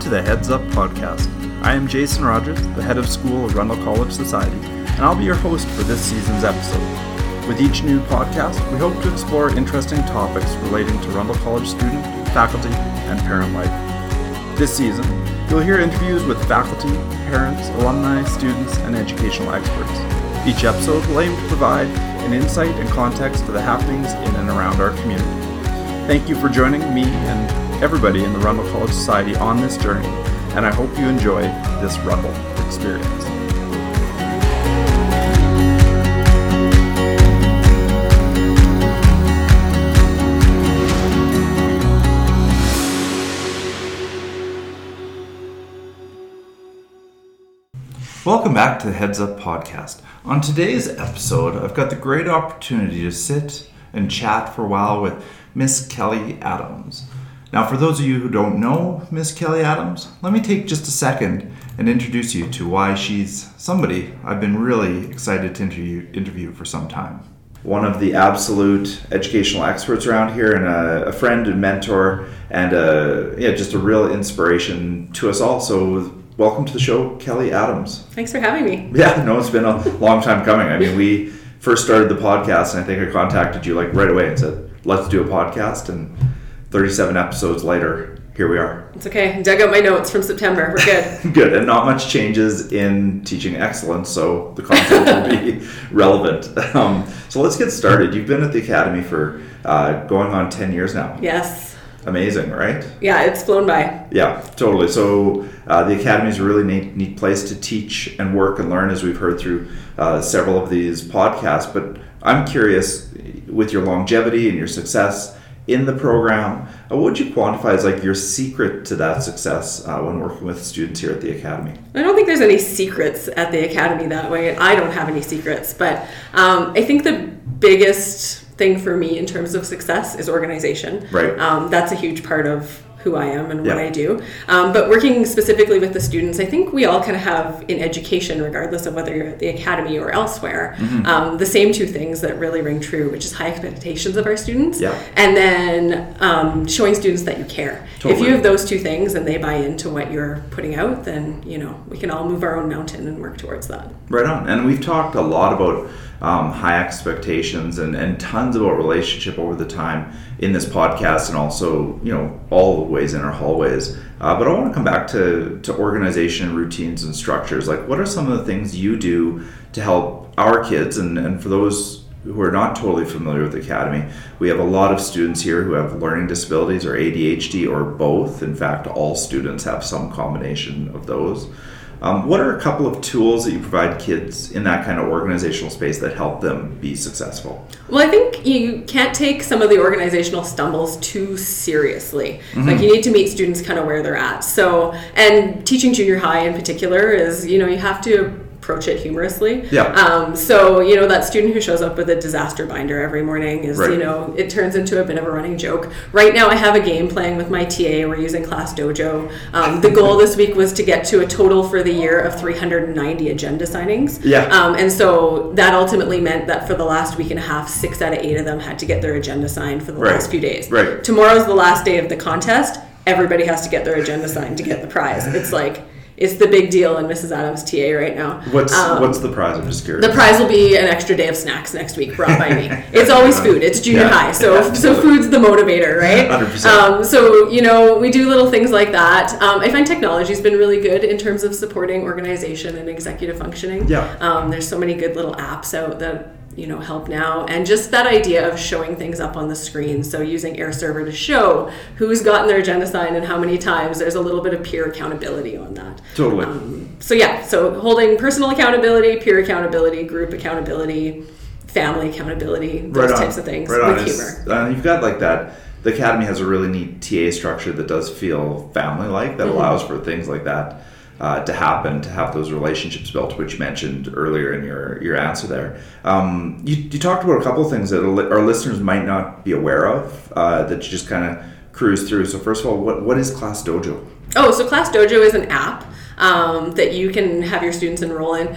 to the Heads Up podcast. I am Jason Rogers, the head of school of Rundle College Society, and I'll be your host for this season's episode. With each new podcast, we hope to explore interesting topics relating to Rundle College student, faculty, and parent life. This season, you'll hear interviews with faculty, parents, alumni, students, and educational experts. Each episode will aim to provide an insight and context to the happenings in and around our community. Thank you for joining me and everybody in the Rundle College Society on this journey, and I hope you enjoy this Rundle experience. Welcome back to the Heads Up podcast. On today's episode, I've got the great opportunity to sit and chat for a while with Miss Kellie Adams. Now, for those of you who don't know Miss Kellie Adams, let me take just a second and introduce you to why she's somebody I've been really excited to interview, interview for some time. One of the absolute educational experts around here, and a, a friend and mentor, and a, yeah, just a real inspiration to us all. So, welcome to the show, Kellie Adams. Thanks for having me. Yeah, no, it's been a long time coming. I mean, we first started the podcast, and I think I contacted you like right away and said, "Let's do a podcast," and 37 episodes later, here we are. It's okay. I dug out my notes from September. We're good. good. And not much changes in teaching excellence, so the content will be relevant. Um, so let's get started. You've been at the Academy for uh, going on 10 years now. Yes. Amazing, right? Yeah, it's flown by. Yeah, totally. So uh, the Academy is a really neat, neat place to teach and work and learn, as we've heard through uh, several of these podcasts. But I'm curious, with your longevity and your success, in the program. Uh, what would you quantify as like your secret to that success uh, when working with students here at the academy? I don't think there's any secrets at the academy that way. I don't have any secrets, but um, I think the biggest thing for me in terms of success is organization. Right. Um, that's a huge part of who I am and what. I do. Um, but working specifically with the students, I think we all kind of have in education, regardless of whether you're at the academy or elsewhere, mm-hmm. um, the same two things that really ring true, which is high expectations of our students, yeah. and then um, showing students that you care. Totally. If you have those two things and they buy into what you're putting out, then you know we can all move our own mountain and work towards that. Right on. And we've talked a lot about um, high expectations and, and tons about relationship over the time in this podcast and also you know all ways in our hallways. Uh, but i want to come back to, to organization routines and structures. Like what are some of the things you do to help our kids and, and for those who are not totally familiar with the academy we have a lot of students here who have learning disabilities or adhd or both. In fact all students have some combination of those um, what are a couple of tools that you provide kids in that kind of organizational space that help them be successful? Well, I think you can't take some of the organizational stumbles too seriously. Mm-hmm. Like you need to meet students kind of where they're at. So, and teaching junior high in particular is, you know, you have to approach it humorously. Yeah. Um, so you know that student who shows up with a disaster binder every morning is right. you know it turns into a bit of a running joke. Right now I have a game playing with my TA. We're using Class Dojo. Um, the goal this week was to get to a total for the year of 390 agenda signings. Yeah. Um, and so that ultimately meant that for the last week and a half, six out of eight of them had to get their agenda signed for the right. last few days. Right. Tomorrow's the last day of the contest. Everybody has to get their agenda signed to get the prize. It's like it's the big deal in Mrs. Adams TA right now. What's um, what's the prize? I'm just curious. The prize will be an extra day of snacks next week brought by me. It's always food. It's junior yeah, high, so yeah, so food's the motivator, right? Hundred percent. Um, so you know we do little things like that. Um, I find technology's been really good in terms of supporting organization and executive functioning. Yeah. Um, there's so many good little apps out that you know help now. And just that idea of showing things up on the screen. So using AirServer to show who's gotten their genocide and how many times there's a little bit of peer accountability on that. Totally. Um, so yeah so holding personal accountability peer accountability group accountability family accountability those right types of things right with humor. uh, you've got like that the academy has a really neat ta structure that does feel family like that mm-hmm. allows for things like that uh, to happen, to have those relationships built, which you mentioned earlier in your, your answer there. Um, you, you, talked about a couple of things that our listeners might not be aware of uh, that you just kind of cruise through. So, first of all, what, what is Class Dojo? Oh, so Class Dojo is an app um, that you can have your students enroll in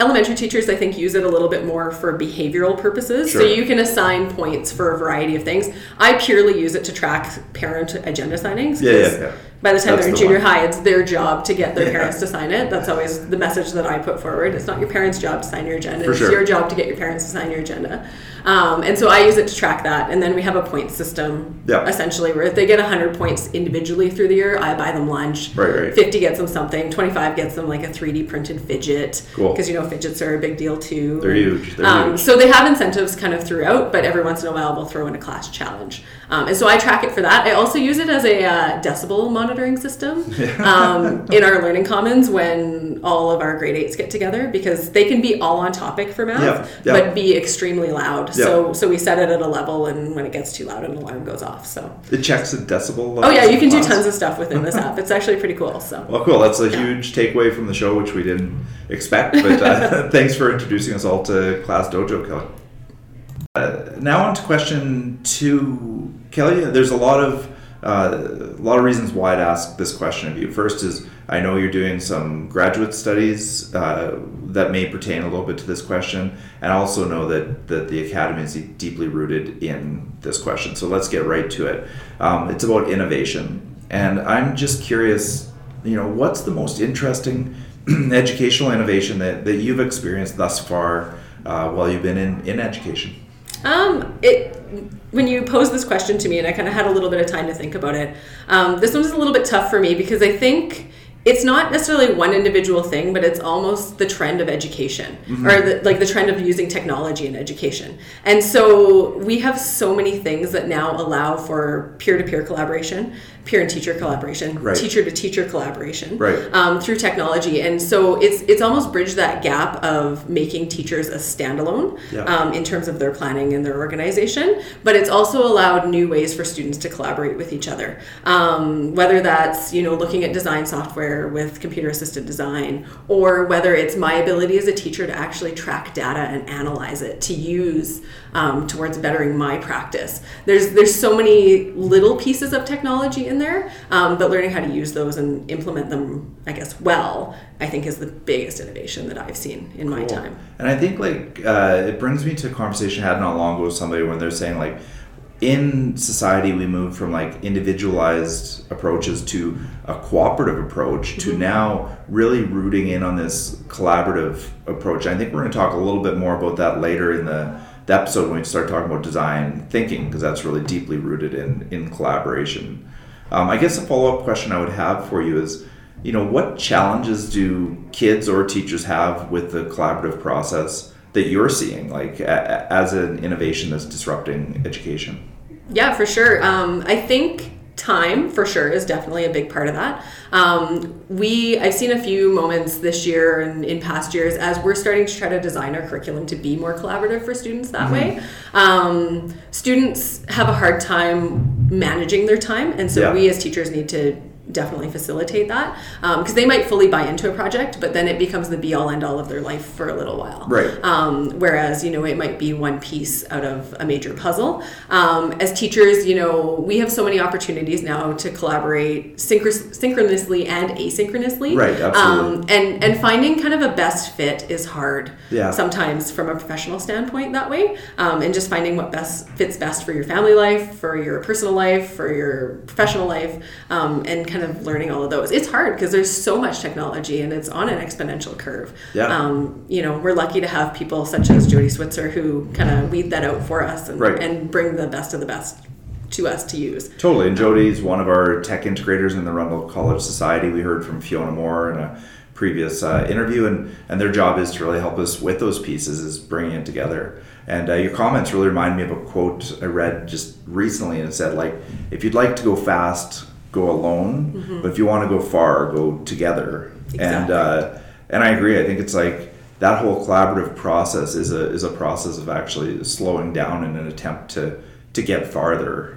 elementary teachers, I think, use it a little bit more for behavioral purposes. Sure. So you can assign points for a variety of things. I purely use it to track parent agenda signings. Yeah, yeah, yeah. By the time That's they're in the junior one. high, it's their job to get their Yeah. parents to sign it. That's always the message that I put forward. It's not your parents' job to sign your agenda. For it's sure. your job to get your parents to sign your agenda. Um, and so I use it to track that. And then we have a point system, Yeah. essentially, where if they get 100 points individually through the year, I buy them lunch. Right, right. 50 gets them something. 25 gets them like a 3D printed fidget. Cool. Because, you know, fidgets are a big deal too. They're huge. They're Um, huge. so they have incentives kind of throughout, but every once in a while we'll throw in a class challenge. Um, and so I track it for that. I also use it as a uh, decibel monitoring system um, in our learning commons when all of our grade eights get together because they can be all on topic for math, Yeah, yeah. but be extremely loud. So so we set it at a level, and when it gets too loud, an alarm goes off. So It checks the decibel. oh yeah, you can do tons of stuff within this app. It's actually pretty cool. So. Well, cool. That's a huge takeaway from the show, which we didn't expect. But uh, thanks for introducing us all to Class Dojo, Kellie. Uh, now on to question two, Kellie. There's a lot of uh, a lot of reasons why I'd ask this question of you. First is I know you're doing some graduate studies uh, that may pertain a little bit to this question, and I also know that that the academy is deeply rooted in this question. So let's get right to it. Um, it's about innovation, and I'm just curious. You know, what's the most interesting educational innovation that, that you've experienced thus far uh, while you've been in, in education? Um, it when you posed this question to me, and I kind of had a little bit of time to think about it. Um, this one was a little bit tough for me because I think it's not necessarily one individual thing, but it's almost the trend of education or the, like the trend of using technology in education. And so we have so many things that now allow for peer-to-peer collaboration, peer and teacher collaboration, Right. teacher-to-teacher collaboration Right. um, through technology. And so it's it's almost bridged that gap of making teachers a standalone Yeah. um, in terms of their planning and their organization. But it's also allowed new ways for students to collaborate with each other. Um, whether that's you know looking at design software with computer assisted design, or whether it's my ability as a teacher to actually track data and analyze it to use um, towards bettering my practice. There's there's so many little pieces of technology in there, um, but learning how to use those and implement them, I guess, well, I think is the biggest innovation that I've seen in my time. And I think like uh, it brings me to a conversation I had not long ago with somebody when they're saying like in society we move from like individualized approaches to a cooperative approach to now really rooting in on this collaborative approach. And I think we're going to talk a little bit more about that later in the, the episode when we start talking about design thinking because that's really deeply rooted in in collaboration. Um, I guess a follow up question I would have for you is you know what challenges do kids or teachers have with the collaborative process that you're seeing like a, as an innovation that's disrupting education Yeah, for sure. Um, I think time for sure is definitely a big part of that. Um, we I've seen a few moments this year and in past years as we're starting to try to design our curriculum to be more collaborative for students that way. Um, students have a hard time managing their time, and so Yeah. we as teachers need to definitely facilitate that because they might fully buy into a project, but then it becomes the be all end all of their life for a little while. Right. Um, whereas, you know, it might be one piece out of a major puzzle. Um, as teachers, you know, we have so many opportunities now to collaborate synchro- synchronously and asynchronously. Right, absolutely. Um, and, and finding kind of a best fit is hard Yeah. sometimes from a professional standpoint that way. Um, and just finding what best fits best for your family life, for your personal life, for your professional life, um, and kind of learning all of those. It's hard because there's so much technology and it's on an exponential curve. Yeah. Um, you know, we're lucky to have people such as Jody Switzer who kind of weed that out for us and, Right. and bring the best of the best to us to use. Totally. And Jody's one of our tech integrators in the Rundle College Society. We heard from Fiona Moore in a previous uh, interview, and, and their job is to really help us with those pieces, is bringing it together. And uh, your comments really remind me of a quote I read just recently, and it said, like, if you'd like to go fast, go alone, but if you want to go far, go together. And uh, and I agree. I think it's like that whole collaborative process is a is a process of actually slowing down in an attempt to to get farther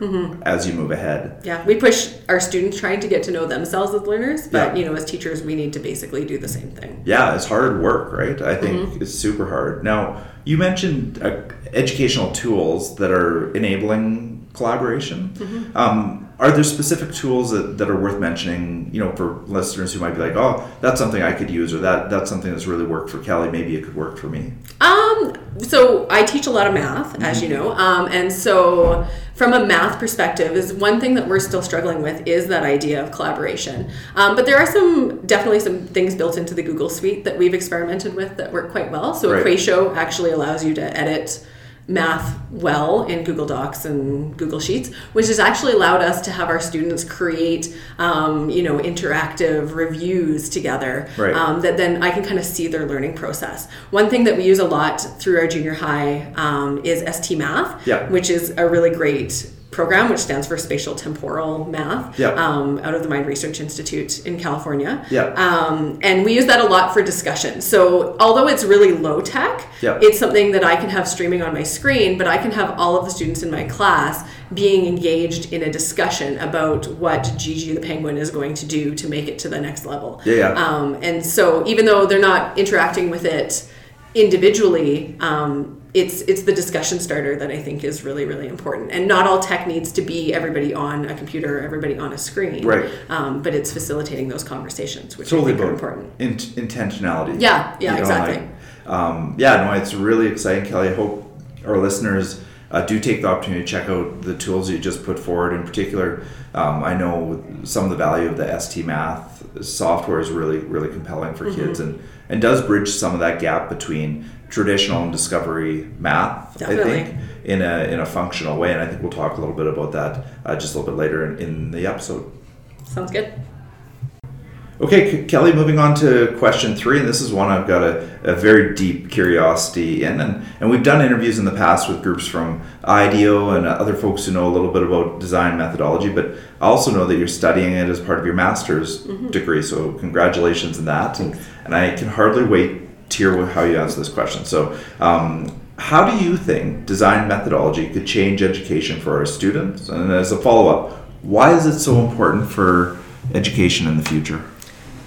as you move ahead. Yeah, we push our students trying to get to know themselves as learners, but Yeah. you know, as teachers, we need to basically do the same thing. Yeah, it's hard work, right? I think Mm-hmm. it's super hard. Now, you mentioned uh, educational tools that are enabling collaboration. Mm-hmm. Um, are there specific tools that, that are worth mentioning you know for listeners who might be like oh that's something i could use or that that's something that's really worked for kellie. Maybe it could work for me um so i teach a lot of math mm-hmm. as you know. Um, and so from a math perspective is one thing that we're still struggling with is that idea of collaboration. Um, but there are some definitely some things built into the google suite that we've experimented with that work quite well. So right. EquatIO actually allows you to edit math well in Google Docs and Google Sheets, which has actually allowed us to have our students create, um, you know, interactive reviews together right. um, that then I can kind of see their learning process. One thing that we use a lot through our junior high um, is ST Math, yeah. which is a really great program, which stands for Spatial Temporal Math, um, out of the Mind Research Institute in California. Um, and we use that a lot for discussion. So although it's really low tech, it's something that I can have streaming on my screen, but I can have all of the students in my class being engaged in a discussion about what JiJi the penguin is going to do to make it to the next level. Yeah. yeah. Um, and so even though they're not interacting with it individually, um, it's it's the discussion starter that I think is really really important. And not all tech needs to be everybody on a computer, everybody on a screen. Right. Um, but it's facilitating those conversations, which totally are important. In- intentionality. Yeah. Yeah. You exactly. Like, um, yeah. No, it's really exciting, Kellie. I hope our listeners. Uh, do take the opportunity to check out the tools you just put forward. In particular, um, I know some of the value of the ST Math software is really, really compelling for mm-hmm. kids and, and does bridge some of that gap between traditional and discovery math, Definitely. I think, in a, in a functional way. And I think we'll talk a little bit about that uh, just a little bit later in, in the episode. Sounds good. Okay, Kellie, moving on to question three, and this is one I've got a, a very deep curiosity in. And, and we've done interviews in the past with groups from IDEO and other folks who know a little bit about design methodology, but I also know that you're studying it as part of your master's mm-hmm. degree, so congratulations on that. And, and I can hardly wait hear how you answer this question. So, um, how do you think design methodology could change education for our students? And as a follow up, why is it so important for education in the future?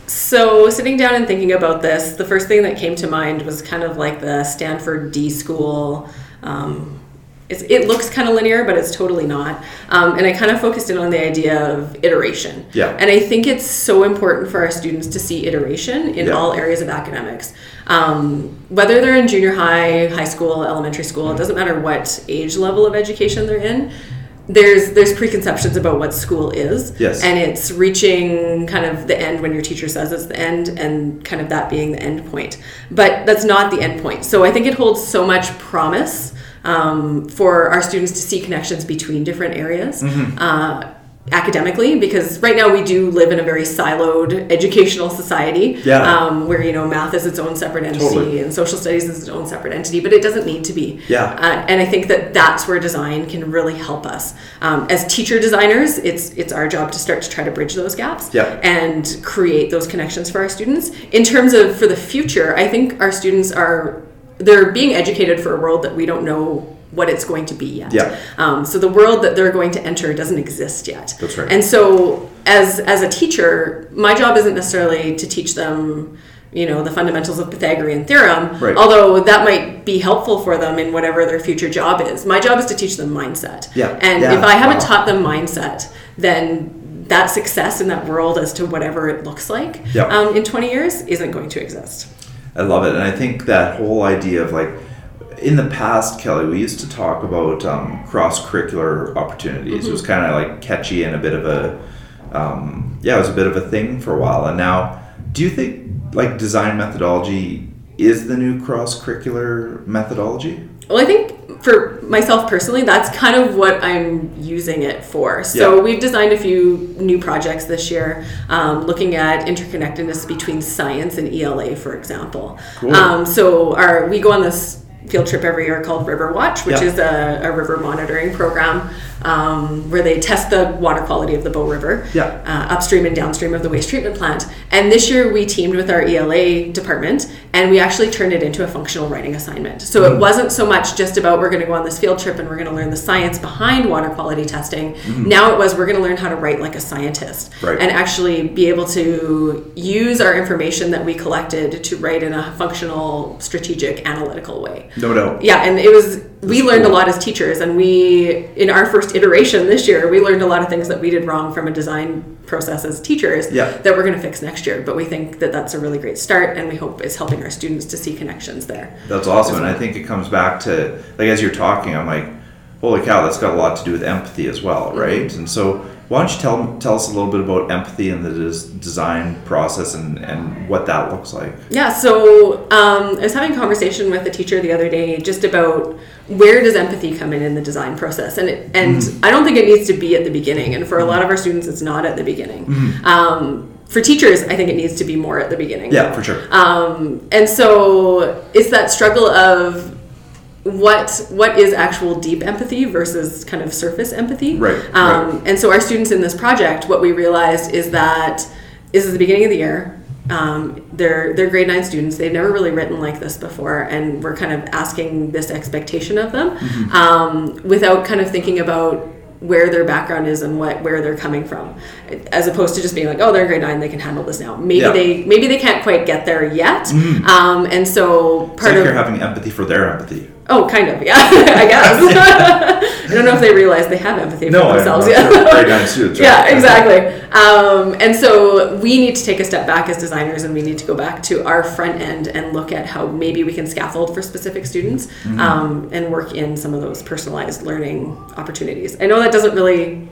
So, sitting down and thinking about this, the first thing that came to mind was kind of like the Stanford D School. Um, it's, it looks kind of linear, but it's totally not. Um, and I kind of focused in on the idea of iteration. Yeah. And I think it's so important for our students to see iteration in yeah. all areas of academics. Um, whether they're in junior high, high school, elementary school, it doesn't matter what age level of education they're in. There's there's preconceptions about what school is, yes. and it's reaching kind of the end when your teacher says it's the end, and kind of that being the end point. But that's not the end point. So I think it holds so much promise um, for our students to see connections between different areas. Mm-hmm. Uh, academically because right now we do live in a very siloed educational society yeah. um, where you know math is its own separate entity totally. and social studies is its own separate entity but it doesn't need to be yeah uh, and i think that that's where design can really help us um, as teacher designers it's it's our job to start to try to bridge those gaps yeah. and create those connections for our students in terms of for the future i think our students are they're being educated for a world that we don't know what it's going to be yet. Yeah. Um, so the world that they're going to enter doesn't exist yet. That's right. And so as as a teacher, my job isn't necessarily to teach them you know the fundamentals of pythagorean theorem right. although that might be helpful for them in whatever their future job is my job is to teach them mindset yeah. and yeah. if i haven't wow. taught them mindset then that success in that world as to whatever it looks like yeah. um, in 20 years isn't going to exist i love it and i think that whole idea of like in the past, Kellie, we used to talk about um, cross curricular opportunities. Mm-hmm. It was kind of like catchy and a bit of a, um, yeah, it was a bit of a thing for a while. And now, do you think like design methodology is the new cross curricular methodology? Well, I think for myself personally, that's kind of what I'm using it for. So yeah. we've designed a few new projects this year, um, looking at interconnectedness between science and ELA, for example. Cool. Um, so our we go on this field trip every year called River Watch, which is a, a, river monitoring program um, where they test the water quality of the Bow River yeah. uh, upstream and downstream of the waste treatment plant. And this year we teamed with our ELA department and we actually turned it into a functional writing assignment. So mm-hmm. it wasn't so much just about we're going to go on this field trip and we're going to learn the science behind water quality testing. Mm-hmm. Now it was we're going to learn how to write like a scientist right. and actually be able to use our information that we collected to write in a functional, strategic, analytical way. No doubt. Yeah, and it was we learned a lot as teachers and we in our first first iteration this year, we learned a lot of things that we did wrong from a design process as teachers Yeah. that we're going to fix next year. But we think that that's a really great start, and we hope is helping our students to see connections there. That's awesome, and I think it comes back to like as you're talking, I'm like, holy cow, that's got a lot to do with empathy as well, Mm-hmm. right? And so, why don't you tell tell us a little bit about empathy and the des- design process and and what that looks like? Yeah, so um, I was having a conversation with a teacher the other day just about where does empathy come in in the design process, and it, and I don't think it needs to be at the beginning, and for a lot of our students, it's not at the beginning. Um, for teachers, I think it needs to be more at the beginning. Yeah, for sure. Um, and so it's that struggle of what what is actual deep empathy versus kind of surface empathy. Right, Um, right. And so our students in this project, what we realized is that this is the beginning of the year. Um, they're they're grade nine students. They've never really written like this before, and we're kind of asking this expectation of them Mm-hmm. um, without kind of thinking about where their background is and what where they're coming from, as opposed to just being like, oh, they're in grade nine, they can handle this now. Maybe Yeah. Mm-hmm. they maybe they can't quite get there yet, um, and so part like of you're having empathy for their empathy. Oh, kind of, yeah, I guess. I don't know if they realize they have empathy for I'm themselves yet. sure. Grade nine students, right? Yeah, exactly. Um, and so we need to take a step back as designers and we need to go back to our front end and look at how maybe we can scaffold for specific students Mm-hmm. um, and work in some of those personalized learning opportunities. I know that doesn't really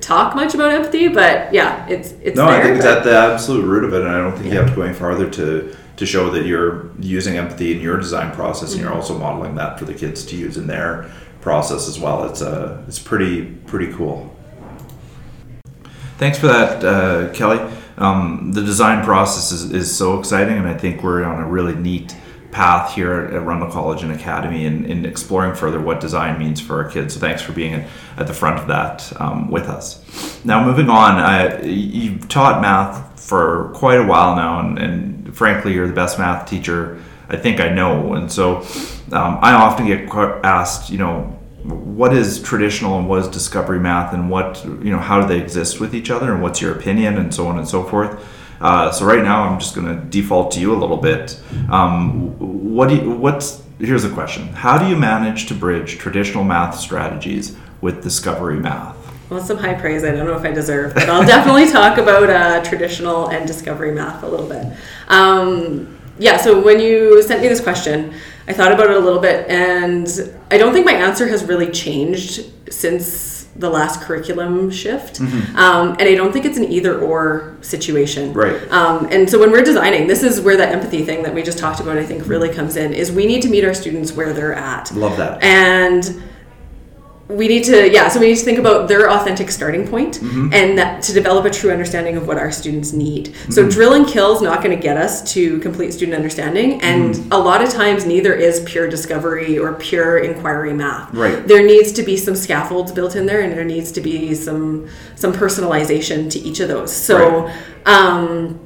talk much about empathy, but yeah, it's it's No, there. I think it's at the absolute root of it, and I don't think you have to go any farther to to show that you're using empathy in your design process, and you're Mm-hmm. also modeling that for the kids to use in their process as well. It's uh, it's pretty pretty cool. Thanks for that, uh, Kellie. Um, the design process is, is so exciting, and I think we're on a really neat path here at Rundle College and Academy in, in exploring further what design means for our kids. So thanks for being at, at the front of that um, with us. Now, moving on, uh, you've taught math for quite a while now, and, and frankly, you're the best math teacher I think I know. And so um, I often get asked, you know, what is traditional and what is discovery math and what you know how do they exist with each other and what's your opinion and so on and so forth. Uh, so right now i'm just going to default to you a little bit. Um, what do you, what's here's a question. How do you manage to bridge traditional math strategies with discovery math Well, some high praise I don't know if I deserve, but I'll definitely talk about uh, traditional and discovery math a little bit. Um, yeah, so when you sent me this question, I thought about it a little bit, and I don't think my answer has really changed since the last curriculum shift. Um, and I don't think it's an either or situation. Right. Um, and so when we're designing, this is where that empathy thing that we just talked about, I think, really comes in. Is we need to meet our students where they're at love that and we need to yeah so we need to think about their authentic starting point mm-hmm. and that to develop a true understanding of what our students need. So mm-hmm. drill and kill is not going to get us to complete student understanding and mm-hmm. a lot of times neither is pure discovery or pure inquiry math. Right. there needs to be some scaffolds built in there and there needs to be some some personalization to each of those. So um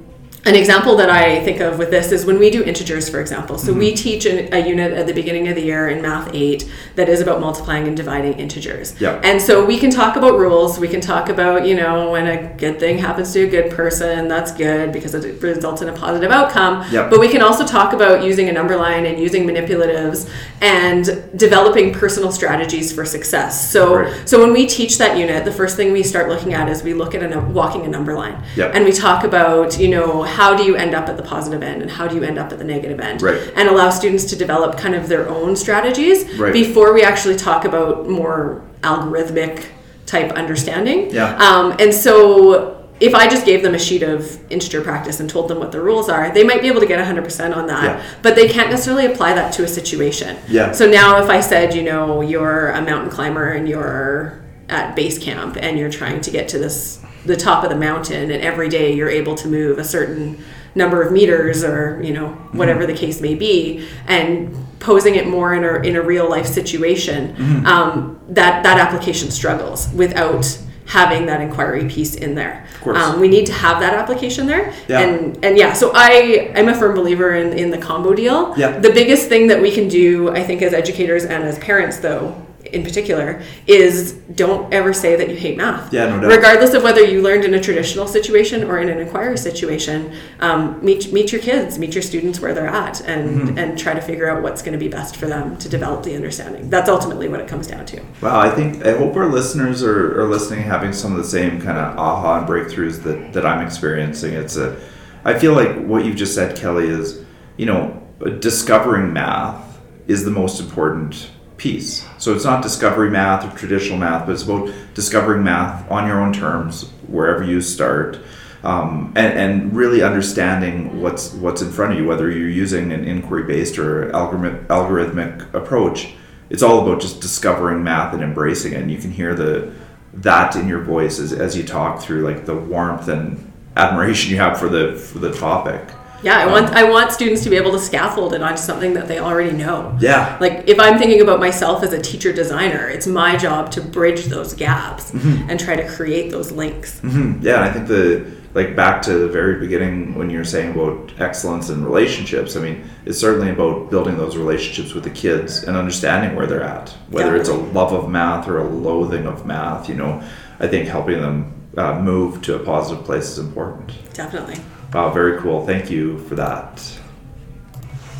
an example that I think of with this is when we do integers, for example. So we mm-hmm. teach a, a unit at the beginning of the year in Math 8 that is about multiplying and dividing integers. Yeah. And so we can talk about rules. We can talk about, you know, when a good thing happens to a good person, that's good because it results in a positive outcome. Yeah. But we can also talk about using a number line and using manipulatives and developing personal strategies for success. So, Right. so when we teach that unit, the first thing we start looking at is we look at a walking a number line. Yeah. And we talk about, you know, how do you end up at the positive end and how do you end up at the negative end? Right. And allow students to develop kind of their own strategies Right. before we actually talk about more algorithmic type understanding. Yeah. Um, and so if I just gave them a sheet of integer practice and told them what the rules are, they might be able to get 100% on that, Yeah. but they can't necessarily apply that to a situation. Yeah. So now if I said, you know, you're a mountain climber and you're at base camp and you're trying to get to this the top of the mountain and every day you're able to move a certain number of meters or, you know, whatever the case may be and posing it more in a, in a real life situation, um, that, that application struggles without having that inquiry piece in there. Um, we need to have that application there. Yeah. And and yeah, so I I'm a firm believer in in the combo deal. Yeah. The biggest thing that we can do, I think, as educators and as parents, though, in particular is don't ever say that you hate math. Yeah, no doubt. Regardless of whether you learned in a traditional situation or in an inquiry situation, um, meet meet your kids, meet your students where they're at, and Mm-hmm. and try to figure out what's going to be best for them to develop the understanding. That's ultimately what it comes down to. Wow, I think I hope our listeners are, are listening, having some of the same kind of aha and breakthroughs that, that I'm experiencing. It's a, I feel like what you've just said, Kellie, is you know discovering math is the most important piece. So it's not discovery math or traditional math, but it's about discovering math on your own terms, wherever you start. Um, and, and really understanding what's what's in front of you, whether you're using an inquiry-based or algorithm, algorithmic approach, it's all about just discovering math and embracing it. And you can hear the that in your voice as, as you talk through like the warmth and admiration you have for the for the topic. Yeah, I Um, want I want students to be able to scaffold it onto something that they already know. Yeah. Like if I'm thinking about myself as a teacher designer, it's my job to bridge those gaps Mm-hmm. and try to create those links. Mhm. Yeah, I think the like back to the very beginning when you're saying about excellence and relationships. I mean, it's certainly about building those relationships with the kids and understanding where they're at, whether it's a love of math or a loathing of math. You know, I think helping them uh, move to a positive place is important. Definitely. Wow, very cool. Thank you for that.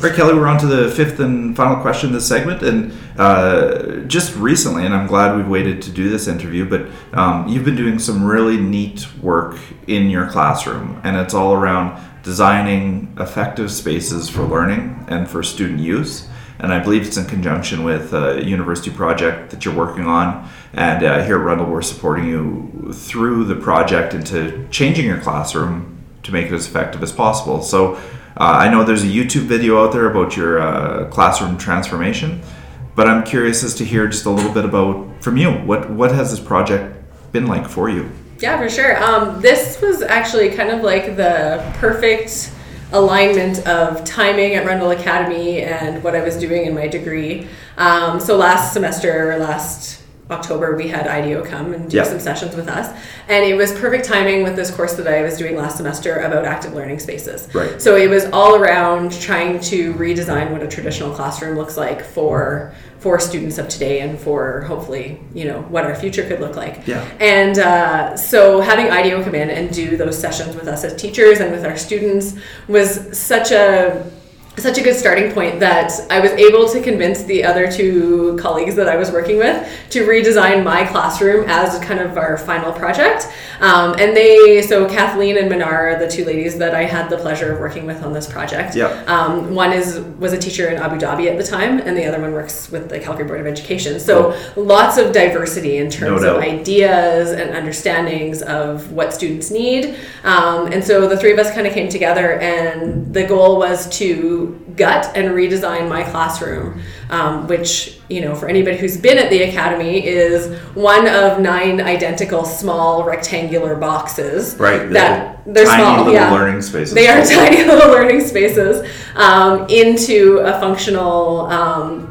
All right, Kellie, we're on to the fifth and final question of this segment. And uh, just recently, and I'm glad we've waited to do this interview, but um, you've been doing some really neat work in your classroom, and it's all around designing effective spaces for learning and for student use. And I believe it's in conjunction with a university project that you're working on. And uh, here at Rundle, we're supporting you through the project into changing your classroom to make it as effective as possible. So uh, I know there's a YouTube video out there about your uh, classroom transformation, but I'm curious as to hear just a little bit about from you. What what has this project been like for you? Yeah, for sure. Um, this was actually kind of like the perfect alignment of timing at Rundle Academy and what I was doing in my degree. Um, so last semester, or last October, we had IDEO come and do Yeah. some sessions with us, and it was perfect timing with this course that I was doing last semester about active learning spaces. Right. So it was all around trying to redesign what a traditional classroom looks like for for students of today and for hopefully you know what our future could look like. Yeah. And uh, so having IDEO come in and do those sessions with us as teachers and with our students was such a such a good starting point that I was able to convince the other two colleagues that I was working with to redesign my classroom as kind of our final project. Um, and they, so Kathleen and Minar are the two ladies that I had the pleasure of working with on this project. Yeah. Um, one is was a teacher in Abu Dhabi at the time, and the other one works with the Calgary Board of Education. So lots of diversity in terms No of ideas and understandings of what students need. Um, and so the three of us kind of came together, and the goal was to gut and redesign my classroom, um, which, you know, for anybody who's been at the academy, is one of nine identical small rectangular boxes. Right. That they're small. little yeah. learning spaces. They are tiny little learning spaces um, into a functional um,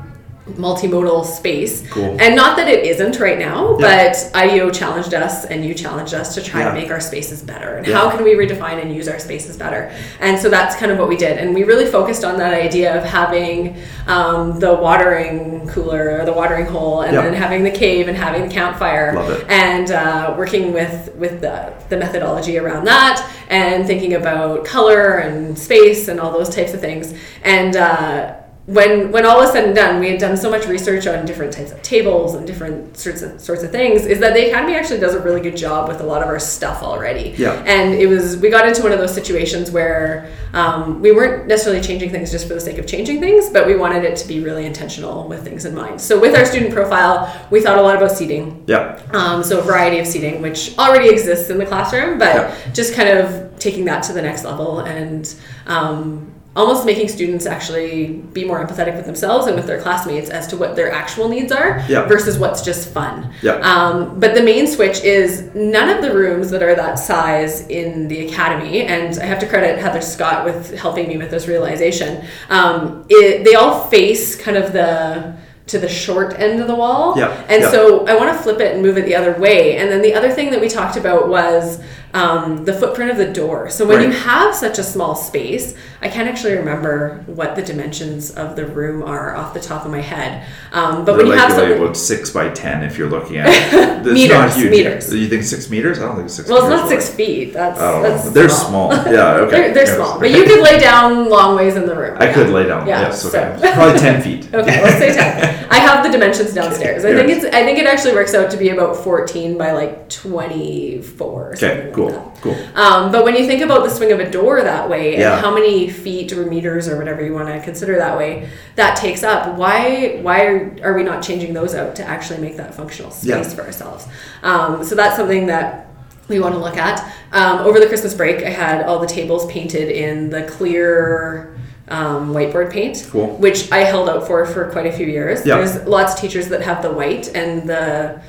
multimodal space. Cool. And not that it isn't right now, Yeah. but IDEO challenged us and you challenged us to try Yeah. to make our spaces better. And Yeah. how can we redefine and use our spaces better? And so that's kind of what we did. And we really focused on that idea of having um, the watering cooler or the watering hole and then having the cave and having the campfire Love it. and uh, working with with the, the methodology around that and thinking about color and space and all those types of things and uh, when when all was said and done we had done so much research on different types of tables and different sorts of sorts of things is that the academy actually does a really good job with a lot of our stuff already Yeah. and it was we got into one of those situations where um, we weren't necessarily changing things just for the sake of changing things but we wanted it to be really intentional with things in mind so with our student profile we thought a lot about seating Yeah. um, so a variety of seating, which already exists in the classroom, but Yeah. just kind of taking that to the next level and um, almost making students actually be more empathetic with themselves and with their classmates as to what their actual needs are Yeah. versus what's just fun. Yeah. Um, but the main switch is none of the rooms that are that size in the academy, and I have to credit Heather Scott with helping me with this realization. Um, it, they all face kind of the to the short end of the wall, Yeah, and yeah. so I want to flip it and move it the other way. And then the other thing that we talked about was um, the footprint of the door. So when Right. you have such a small space, I can't actually remember what the dimensions of the room are off the top of my head. Um, but They're when you like, have something, about six by ten if you're looking at it. It's not Meters, huge. meters. You think six meters? I don't think six. well, it's not six feet. That's I that's They're small. Yeah. Okay. They're, they're small, but you could lay down long ways in the room. I yeah. could lay down. Yeah, yes. Okay. so- Probably ten feet. Okay, let's say ten. I have the dimensions downstairs. I think it's. I think it actually works out to be about fourteen by like twenty-four. Okay. like Cool. that. Cool. Um, but when you think about the swing of a door that way, and Yeah. how many feet or meters or whatever you want to consider that way, that takes up. Why? Why are, are we not changing those out to actually make that functional space Yeah. for ourselves? Um, so that's something that we want to look at. Um, over the Christmas break, I had all the tables painted in the clear um, whiteboard paint, Cool. which I held out for for quite a few years. Yeah. There's lots of teachers that have the white, and the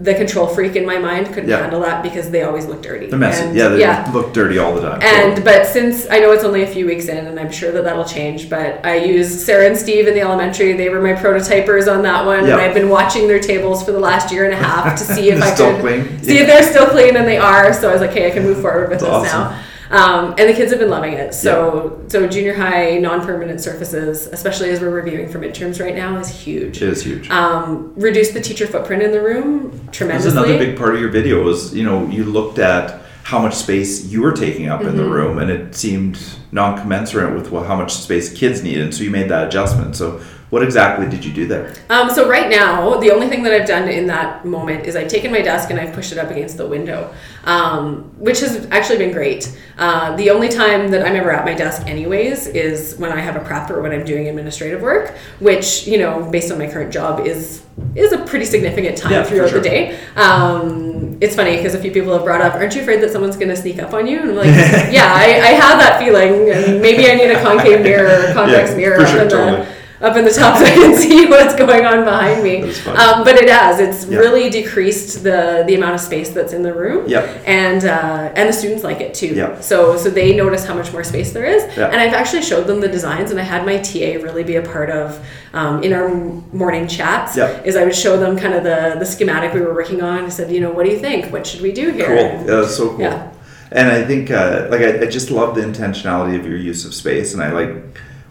the control freak in my mind couldn't Yeah. handle that because they always look dirty. They're messy. And- yeah. They yeah. look dirty all the time. And but since I know it's only a few weeks in, and I'm sure that that'll change, but I used Sarah and Steve in the elementary. They were my prototypers on that one, Yeah. and I've been watching their tables for the last year and a half to see if I Still could clean? see if they're still clean, and they are. So I was like, hey, I can move forward with That's this awesome. now. Um, and the kids have been loving it. So so junior high non-permanent surfaces, especially as we're reviewing for midterms right now, is huge. it is huge. Um, reduce the teacher footprint in the room That's tremendously. another big part of your video was you know you looked at how much space you were taking up in Mm-hmm. the room and it seemed non-commensurate with what, how much space kids needed and so you made that adjustment so what exactly did you do there Um, so right now, the only thing that I've done in that moment is I've taken my desk and I've pushed it up against the window, um, which has actually been great. Uh, the only time that I'm ever at my desk, anyways, is when I have a prep or when I'm doing administrative work, which you know, based on my current job, is is a pretty significant time Yeah, throughout sure. the day. Um, it's funny because a few people have brought up, "Aren't you afraid that someone's going to sneak up on you?" And I'm like, "Yeah, I, I have that feeling, and maybe I need a concave mirror, or convex Yeah, mirror sure, in the totally. Up in the top so I can see what's going on behind me. Um, but it has. It's Yeah. really decreased the the amount of space that's in the room. Yep. And uh, and the students like it too. Yeah. So so they notice how much more space there is. Yeah. And I've actually showed them the designs, and I had my TA really be a part of um, in our morning chats. Yeah. Is I would show them kind of the the schematic we were working on. I said, you know, what do you think? What should we do here? cool yeah, so cool Yeah. and i think uh, like I, I just love the intentionality of your use of space and i like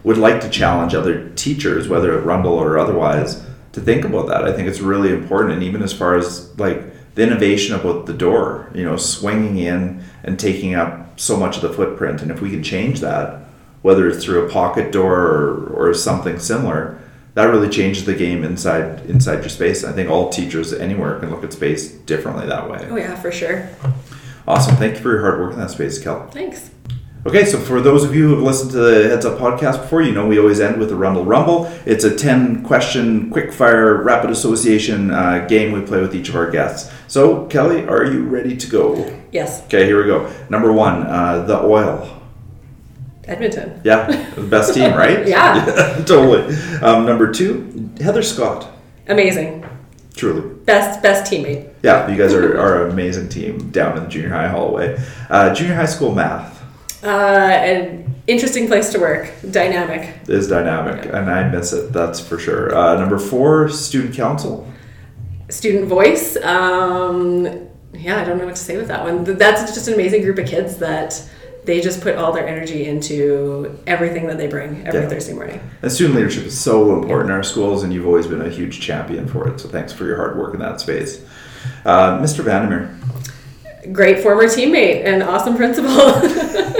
would like to challenge other teachers whether at rundle or otherwise to think about that i think it's really important and even as far as like the innovation about the door you know swinging in and taking up so much of the footprint and if we can change that whether it's through a pocket door or, or something similar that really changes the game inside inside your space i think all teachers anywhere can look at space differently that way Oh yeah, for sure. Awesome. Thank you for your hard work in that space, Kel. Thanks. Okay, so for those of you who have listened to the Heads Up podcast before, you know we always end with a Rumble Rumble. It's a 10 question quick fire rapid association uh, game we play with each of our guests. So, Kellie, are you ready to go? Yes, Okay, here we go. Number one, uh, the oil. Edmonton. Yeah, the best team, right? Yeah. totally. Um, number two, Heather Scott. Amazing. Truly. Best best teammate. Yeah, you guys are, are an amazing team down in the junior high hallway. Uh, junior high school math. Uh, an interesting place to work. Dynamic. is dynamic, and I miss it. That's for sure. Uh, number four, student council. Student voice. Um, yeah, I don't know what to say with that one. That's just an amazing group of kids that they just put all their energy into everything that they bring every Yeah. Thursday morning. And student leadership is so important in our schools, and you've always been a huge champion for it. So thanks for your hard work in that space, uh, Mr. Vandermeer. Great former teammate and awesome principal.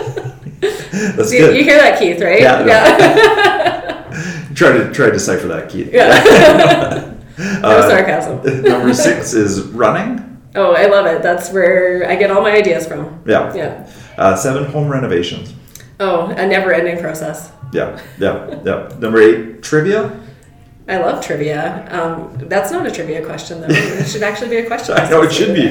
That's you, good. you hear that, Keith, right? Yeah, yeah. try to try to decipher that, Keith. Yeah. no Uh, sarcasm. number six is running. Oh, I love it. That's where I get all my ideas from. Yeah. Yeah. Uh, seven, home renovations. Oh, a never-ending process. Yeah, yeah, yeah. Number eight, trivia. I love trivia. Um, that's not a trivia question, though. It should actually be a question. I know it should be.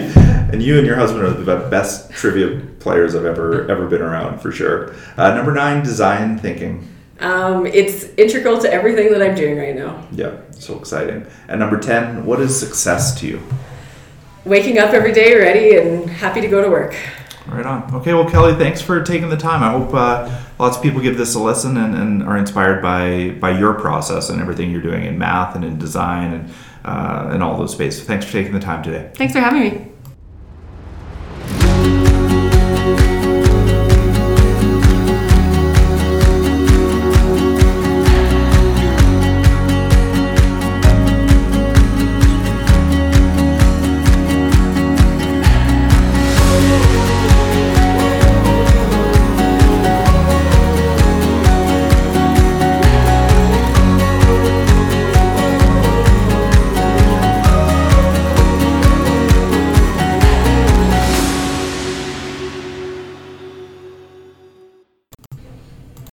And you and your husband are the best trivia players I've ever ever been around for sure. Uh, number nine, design thinking. Um, it's integral to everything that I'm doing right now. Yeah, so exciting. And number ten, what is success to you? Waking up every day ready and happy to go to work. Right on. Okay, well, Kellie, thanks for taking the time. I hope uh, lots of people give this a listen and, and are inspired by by your process and everything you're doing in math and in design and uh, and all those spaces. Thanks for taking the time today. Thanks for having me you.